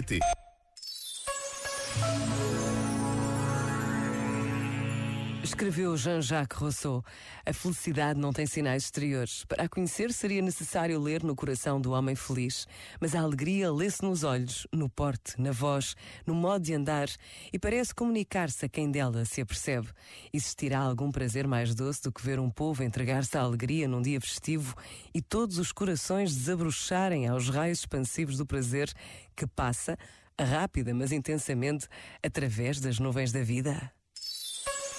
rtp.pt Escreveu Jean-Jacques Rousseau: A felicidade não tem sinais exteriores. Para a conhecer, seria necessário ler no coração do homem feliz. Mas a alegria lê-se nos olhos, no porte, na voz, no modo de andar e parece comunicar-se a quem dela se apercebe. Existirá algum prazer mais doce do que ver um povo entregar-se à alegria num dia festivo e todos os corações desabrocharem aos raios expansivos do prazer que passa, rápida mas intensamente, através das nuvens da vida?